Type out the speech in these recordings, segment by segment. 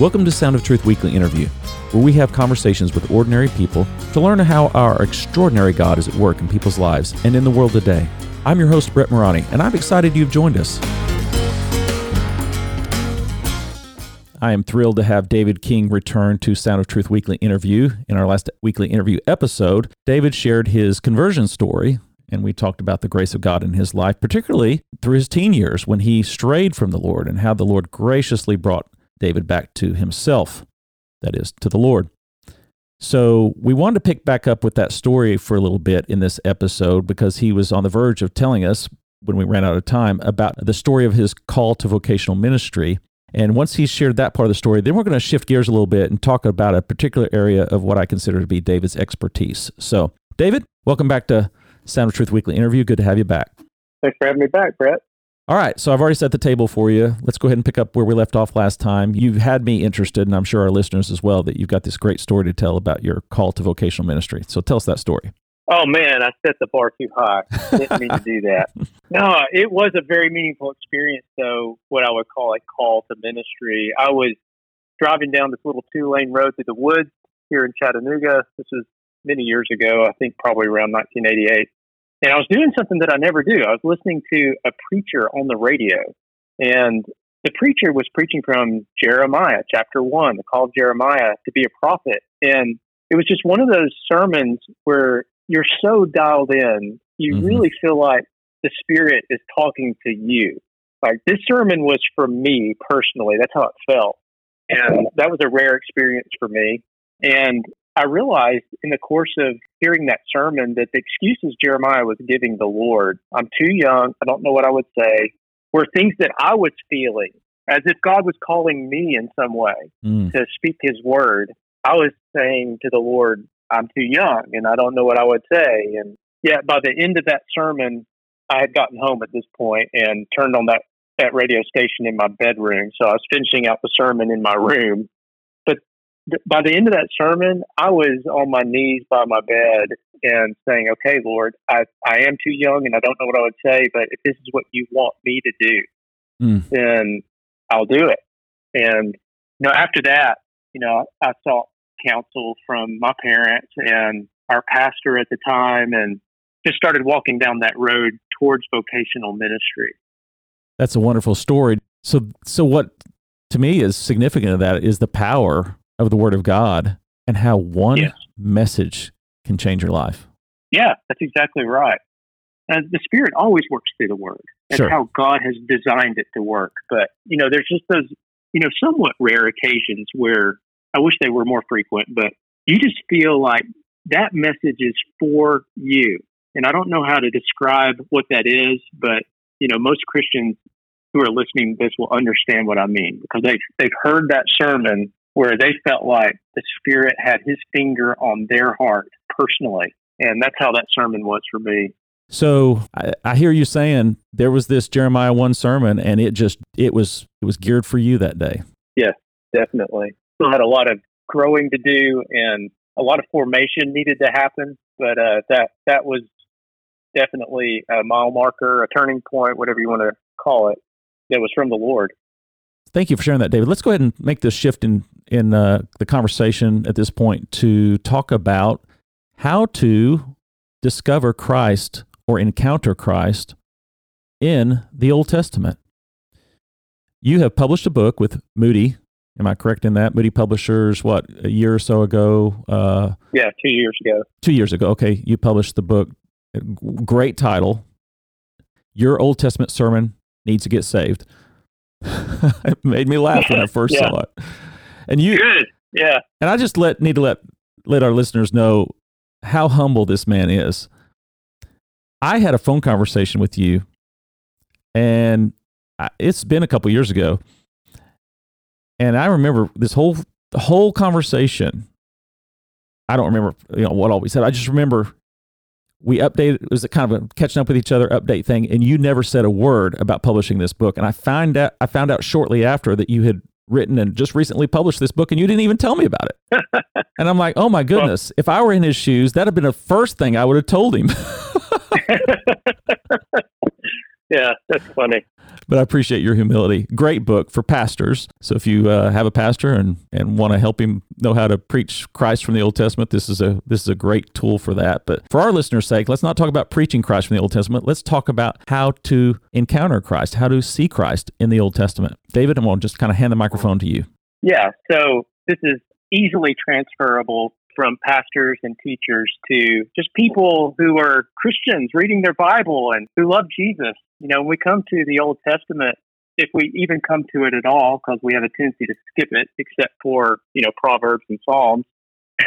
Welcome to Sound of Truth Weekly Interview, where we have conversations with ordinary people to learn how our extraordinary God is at work in people's lives and in the world today. I'm your host, Brett Morani, and I'm excited you've joined us. I am thrilled to have David King return to Sound of Truth Weekly Interview. In our last weekly interview episode, David shared his conversion story, and we talked about the grace of God in his life, particularly through his teen years when he strayed from the Lord and how the Lord graciously brought David back to himself, that is, to the Lord. So we wanted to pick back up with that story for a little bit in this episode because he was on the verge of telling us when we ran out of time about the story of his call to vocational ministry. And once he shared that part of the story, then we're going to shift gears a little bit and talk about a particular area of what I consider to be David's expertise. So, David, welcome back to Sound of Truth Weekly interview. Good to have you back. Thanks for having me back, Brett. All right, so I've already set the table for you. Let's go ahead and pick up where we left off last time. You've had me interested, and I'm sure our listeners as well, that you've got this great story to tell about your call to vocational ministry. So tell us that story. Oh man, I set the bar too high. Didn't mean to do that. No, it was a very meaningful experience, though. What I would call a call to ministry. I was driving down this little two-lane road through the woods here in Chattanooga. This was many years ago. I think probably around 1988. And I was doing something that I never do. I was listening to a preacher on the radio, and the preacher was preaching from Jeremiah, chapter one, the call of Jeremiah to be a prophet. And it was just one of those sermons where you're so dialed in, you mm-hmm. really feel like the Spirit is talking to you. Like this sermon was for me personally. That's how it felt. And that was a rare experience for me. And I realized in the course of hearing that sermon that the excuses Jeremiah was giving the Lord, I'm too young, I don't know what I would say, were things that I was feeling as if God was calling me in some way mm. to speak his word. I was saying to the Lord, I'm too young and I don't know what I would say. And yet by the end of that sermon, I had gotten home at this point and turned on that, that radio station in my bedroom. So I was finishing out the sermon in my room by the end of that sermon, I was on my knees by my bed and saying, "Okay, Lord, I I am too young and I don't know what I would say, but if this is what you want me to do, mm. then I'll do it." And you know, after that, you know, I sought counsel from my parents and our pastor at the time, and just started walking down that road towards vocational ministry. That's a wonderful story. So, so what to me is significant of that is the power of the Word of God and how one yes. message can change your life. Yeah, that's exactly right. And the Spirit always works through the Word. That's sure. how God has designed it to work. But, you know, there's just those, you know, somewhat rare occasions where I wish they were more frequent, but you just feel like that message is for you. And I don't know how to describe what that is, but, you know, most Christians who are listening to this will understand what I mean because they've, they've heard that sermon where they felt like the Spirit had His finger on their heart personally. And that's how that sermon was for me. So I, I, hear you saying there was this Jeremiah one sermon, and it just it was it was geared for you that day. Yes, definitely. Still had a lot of growing to do, and a lot of formation needed to happen. But uh, that that was definitely a mile marker, a turning point, whatever you want to call it. That was from the Lord. Thank you for sharing that, David. Let's go ahead and make this shift in in uh, the conversation at this point to talk about how to discover Christ or encounter Christ in the Old Testament. You have published a book with Moody. Am I correct in that? Moody Publishers, what, a year or so ago? Uh, yeah, two years ago. Two years ago. Okay. You published the book. Great title. Your Old Testament sermon needs to get saved. it made me laugh when I first yeah. saw it. And you good, yeah. And I just let need to let let our listeners know how humble this man is. I had a phone conversation with you, and it's been a couple years ago, and I remember this whole the whole conversation. I don't remember you know what all we said. I just remember we updated it was a kind of a catching up with each other update thing and you never said a word about publishing this book and i find out i found out shortly after that you had written and just recently published this book and you didn't even tell me about it. And i'm like oh my goodness well, if i were in his shoes that'd have been the first thing i would have told him. Yeah that's funny but I appreciate your humility. Great book for pastors. So if you uh, have a pastor and, and want to help him know how to preach Christ from the Old Testament, this is a this is a great tool for that. But for our listeners' sake, let's not talk about preaching Christ from the Old Testament. Let's talk about how to encounter Christ, how to see Christ in the Old Testament. David, I'm going to just kind of hand the microphone to you. Yeah. So this is easily transferable from pastors and teachers to just people who are Christians reading their Bible and who love Jesus. You know, when we come to the Old Testament, if we even come to it at all, because we have a tendency to skip it, except for, you know, Proverbs and Psalms.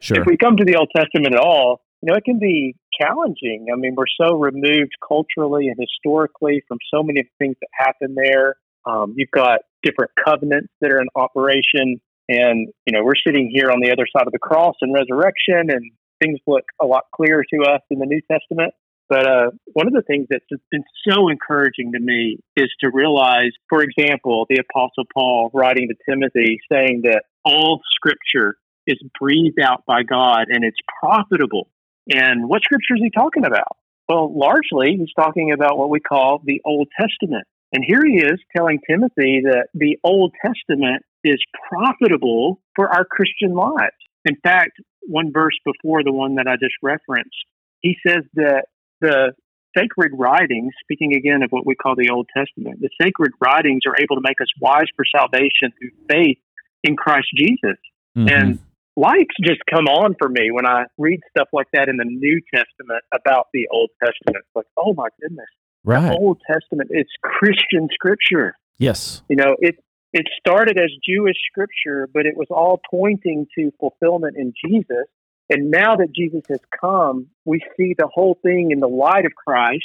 Sure. if we come to the Old Testament at all, you know, it can be challenging. I mean, we're so removed culturally and historically from so many things that happen there. Um, you've got different covenants that are in operation. And, you know, we're sitting here on the other side of the cross and resurrection, and things look a lot clearer to us in the New Testament. But uh, one of the things that's been so encouraging to me is to realize, for example, the Apostle Paul writing to Timothy saying that all scripture is breathed out by God and it's profitable. And what scripture is he talking about? Well, largely, he's talking about what we call the Old Testament. And here he is telling Timothy that the Old Testament is profitable for our Christian lives. In fact, one verse before the one that I just referenced, he says that the sacred writings, speaking again of what we call the Old Testament, the sacred writings are able to make us wise for salvation through faith in Christ Jesus. Mm-hmm. And lights just come on for me when I read stuff like that in the New Testament about the Old Testament. It's like, oh my goodness, right. the Old Testament, it's Christian scripture. Yes. You know, it it started as Jewish scripture, but it was all pointing to fulfillment in Jesus. And now that Jesus has come, we see the whole thing in the light of Christ,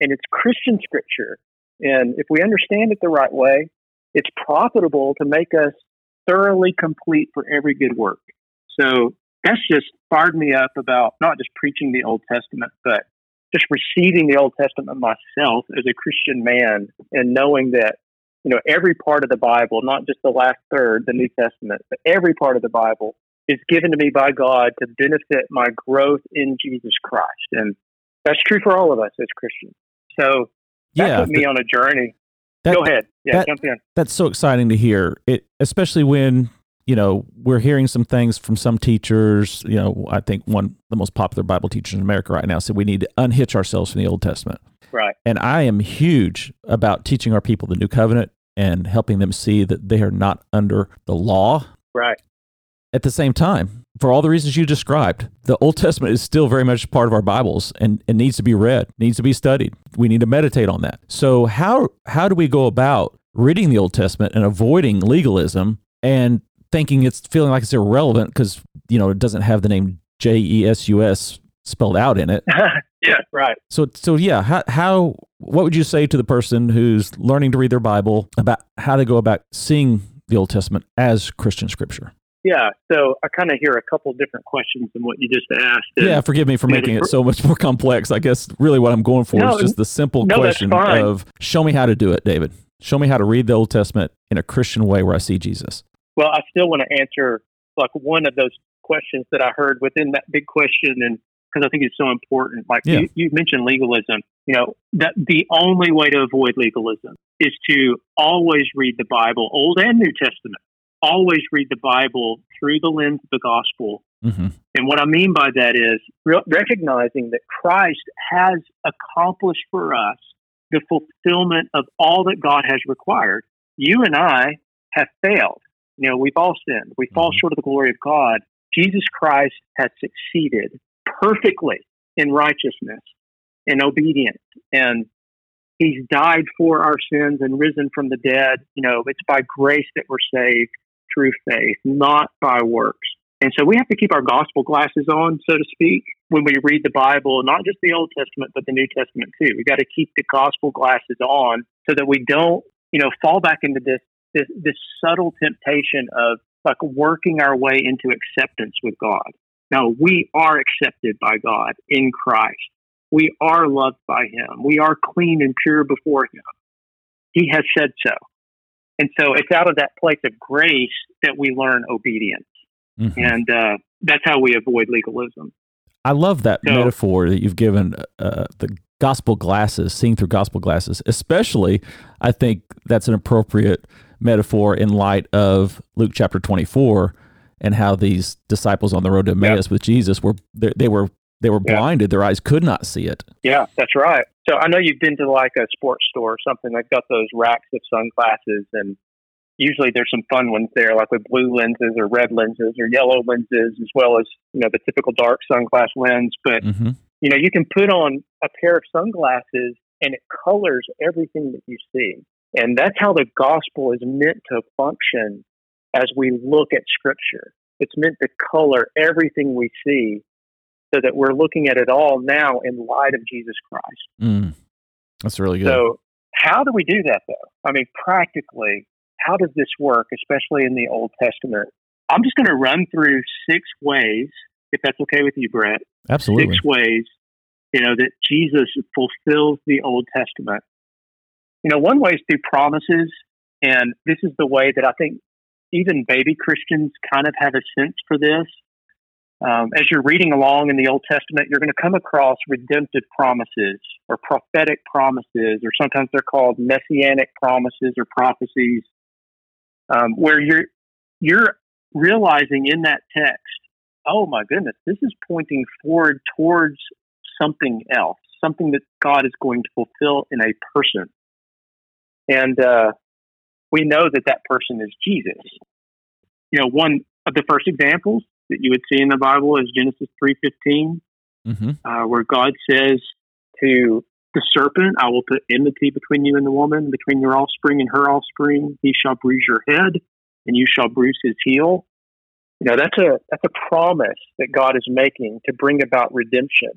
and it's Christian scripture. And if we understand it the right way, it's profitable to make us thoroughly complete for every good work. So that's just fired me up about not just preaching the Old Testament, but just receiving the Old Testament myself as a Christian man and knowing that, you know, every part of the Bible, not just the last third, the New Testament, but every part of the Bible is given to me by God to benefit my growth in Jesus Christ. And that's true for all of us as Christians. So that Yeah, put me on a journey. that- Go ahead. Yeah, that- jump in. That's so exciting to hear. It especially when you know we're hearing some things from some teachers. You know, I think one of the most popular Bible teachers in America right now said we need to unhitch ourselves from the Old Testament. Right. And I am huge about teaching our people the New Covenant and helping them see that they are not under the law. Right. At the same time, for all the reasons you described, the Old Testament is still very much part of our Bibles and, it needs to be read, needs to be studied. We need to meditate on that. So how how do we go about reading the Old Testament and avoiding legalism and thinking it's feeling like it's irrelevant because you know it doesn't have the name J E S U S spelled out in it. yeah, right. So so yeah, how how what would you say to the person who's learning to read their Bible about how they go about seeing the Old Testament as Christian scripture? Yeah, so I kind of hear a couple different questions than what you just asked. Yeah, forgive me for making it so much more complex. I guess really what I'm going for No, is just the simple no, question of show me how to do it, David. Show me how to read the Old Testament in a Christian way where I see Jesus. Well, I still want to answer like one of those questions that I heard within that big question, and because I think it's so important. Like Yeah. you, you mentioned legalism. You know that the only way to avoid legalism is to always read the Bible, Old and New Testament. Always read the Bible through the lens of the gospel hmm And what I mean by that is re- recognizing that Christ has accomplished for us the fulfillment of all that God has required. You and I have failed. You know, we've all sinned. We fall Mhm. short of the glory of God. Jesus Christ has succeeded perfectly in righteousness and obedience. And he's died for our sins and risen from the dead. You know, it's by grace that we're saved through faith, not by works. And so we have to keep our gospel glasses on, so to speak, when we read the Bible, not just the Old Testament, but the New Testament too. We got to keep the gospel glasses on so that we don't, you know, fall back into this this, this subtle temptation of like working our way into acceptance with God. No, we are accepted by God in Christ. We are loved by Him. We are clean and pure before Him. He has said so. And so it's out of that place of grace that we learn obedience. Mhm. And uh, that's how we avoid legalism. I love that So- metaphor that you've given uh, the gospel glasses, seeing through gospel glasses. Especially, I think that's an appropriate metaphor in light of Luke chapter 24 and how these disciples on the road to Emmaus with Jesus were they, they were they were blinded; their eyes could not see it. Yeah, that's right. So I know you've been to like a sports store or something. They've got those racks of sunglasses, and usually there's some fun ones there, like with blue lenses or red lenses or yellow lenses, as well as you know the typical dark sunglass lens. But mm-hmm. you know you can put on a pair of sunglasses and it colors everything that you see, and that's how the gospel is meant to function as we look at Scripture. It's meant to color everything we see so that we're looking at it all now in light of Jesus Christ. Mm, that's really good. So, how do we do that though? I mean, practically, how does this work, especially in the Old Testament? I'm just going to run through six ways, if that's okay with you, Brett. Absolutely. Six ways, you know, that Jesus fulfills the Old Testament. You know, one way is through promises, and this is the way that I think even baby Christians kind of have a sense for this. Um, as you're reading along in the Old Testament, you're going to come across redemptive promises or prophetic promises, or sometimes they're called messianic promises or prophecies, um, where you're you're realizing in that text, oh my goodness, this is pointing forward towards something else, something that God is going to fulfill in a person, and uh, we know that that person is Jesus. You know, one of the first examples that you would see in the Bible is Genesis three fifteen, mm-hmm. uh, where God says to the serpent, "I will put enmity between you and the woman, between your offspring and her offspring. He shall bruise your head, and you shall bruise his heel." You know, that's a that's a promise that God is making to bring about redemption.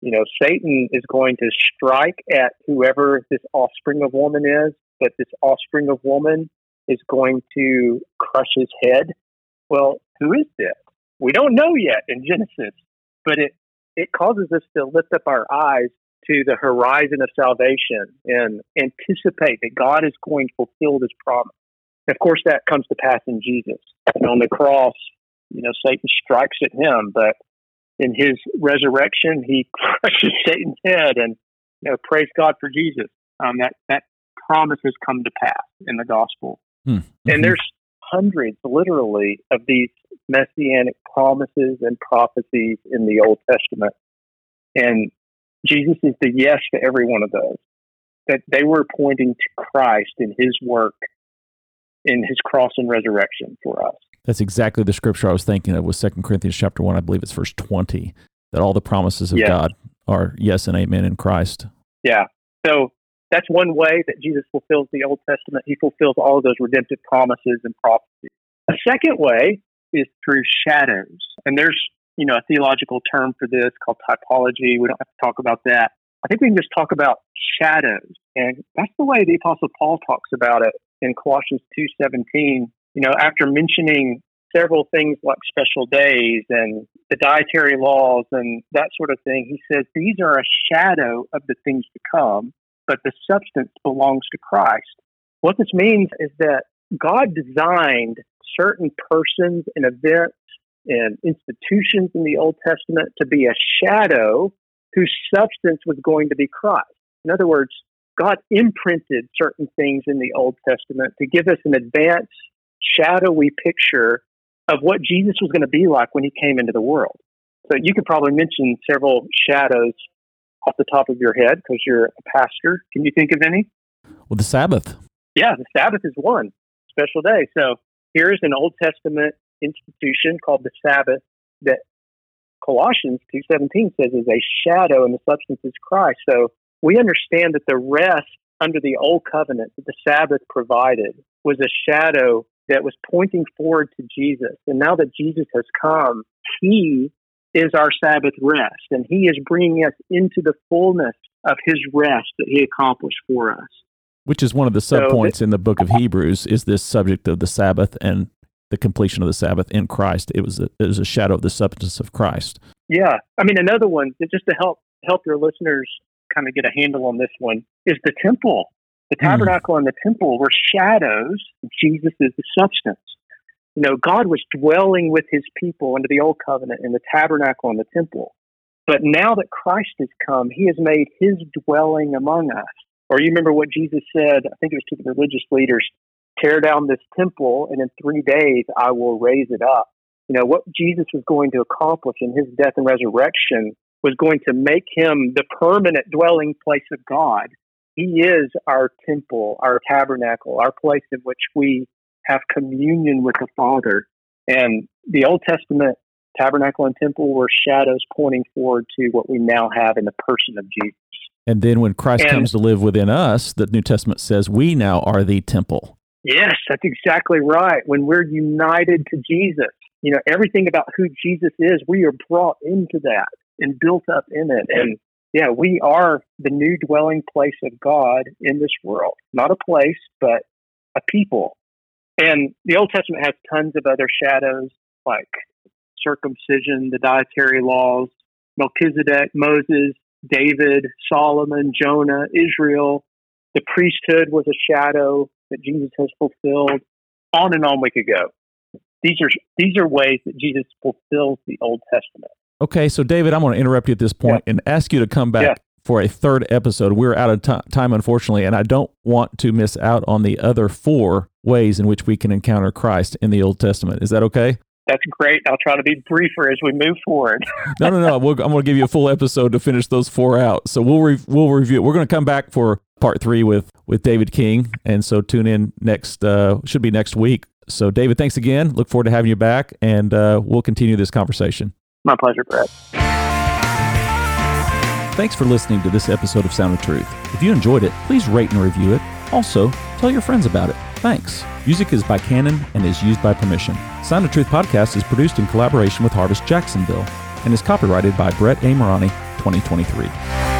You know, Satan is going to strike at whoever this offspring of woman is, but this offspring of woman is going to crush his head. Well, who is this? We don't know yet in Genesis, but it, it causes us to lift up our eyes to the horizon of salvation and anticipate that God is going to fulfill this promise. of course, that comes to pass in Jesus. And on the cross, you know, Satan strikes at him, but in his resurrection, he crushes Satan's head. And you know, praise God for Jesus. Um, that that promise has come to pass in the gospel. Mm-hmm. And there's hundreds, literally, of these messianic promises and prophecies in the Old Testament. And Jesus is the yes to every one of those. That they were pointing to Christ in his work in his cross and resurrection for us. That's exactly the scripture I was thinking of with Second Corinthians chapter 1, I believe it's verse 20, that all the promises of yes. God are yes and amen in Christ. Yeah. So that's one way that Jesus fulfills the Old Testament. He fulfills all of those redemptive promises and prophecies. A second way is through shadows. And there's, you know, a theological term for this called typology. We don't have to talk about that. I think we can just talk about shadows. And that's the way the Apostle Paul talks about it in Colossians 2.17. You know, after mentioning several things like special days and the dietary laws and that sort of thing, he says these are a shadow of the things to come but the substance belongs to Christ. What this means is that God designed certain persons and events and institutions in the Old Testament to be a shadow whose substance was going to be Christ. In other words, God imprinted certain things in the Old Testament to give us an advanced, shadowy picture of what Jesus was going to be like when he came into the world. So you could probably mention several shadows off the top of your head because you're a pastor. Can you think of any? Well, the Sabbath. Yeah, the Sabbath is one special day. So here's an Old Testament institution called the Sabbath that Colossians 2:17 says is a shadow and the substance is Christ. So we understand that the rest under the old covenant that the Sabbath provided was a shadow that was pointing forward to Jesus. And now that Jesus has come, he is our Sabbath rest, and He is bringing us into the fullness of His rest that He accomplished for us. Which is one of the subpoints so in the book of Hebrews is this subject of the Sabbath and the completion of the Sabbath in Christ. It was a, it was a shadow of the substance of Christ. Yeah, I mean another one just to help help your listeners kind of get a handle on this one is the temple. The hmm. tabernacle mm. and the temple were shadows. Jesus is the substance you know, God was dwelling with his people under the old covenant in the tabernacle and the temple. But now that Christ has come, he has made his dwelling among us. Or you remember what Jesus said, I think it was to the religious leaders tear down this temple, and in three days I will raise it up. You know, what Jesus was going to accomplish in his death and resurrection was going to make him the permanent dwelling place of God. He is our temple, our tabernacle, our place in which we have communion with the Father. And the Old Testament tabernacle and temple were shadows pointing forward to what we now have in the person of Jesus. And then when Christ and, comes to live within us, the New Testament says we now are the temple. Yes, that's exactly right. When we're united to Jesus, you know, everything about who Jesus is, we are brought into that and built up in it. And yeah, we are the new dwelling place of God in this world. Not a place, but a people. And the Old Testament has tons of other shadows like circumcision, the dietary laws, Melchizedek, Moses, David, Solomon, Jonah, Israel. The priesthood was a shadow that Jesus has fulfilled. On and on we could go. These are these are ways that Jesus fulfills the Old Testament. Okay, so David, I'm going to interrupt you at this point yeah. and ask you to come back yeah. For a third episode. We're out of t- time, unfortunately, and I don't want to miss out on the other four ways in which we can encounter Christ in the Old Testament. Is that okay? That's great. I'll try to be briefer as we move forward. no, no, no. We'll, I'm going to give you a full episode to finish those four out. So we'll re- we'll review. We're going to come back for part three with with David King, and so tune in next. Uh, should be next week. So David, thanks again. Look forward to having you back, and uh, we'll continue this conversation. My pleasure, Brett. Thanks for listening to this episode of Sound of Truth. If you enjoyed it, please rate and review it. Also, tell your friends about it. Thanks. Music is by Canon and is used by permission. Sound of Truth podcast is produced in collaboration with Harvest Jacksonville and is copyrighted by Brett A. Morani, 2023.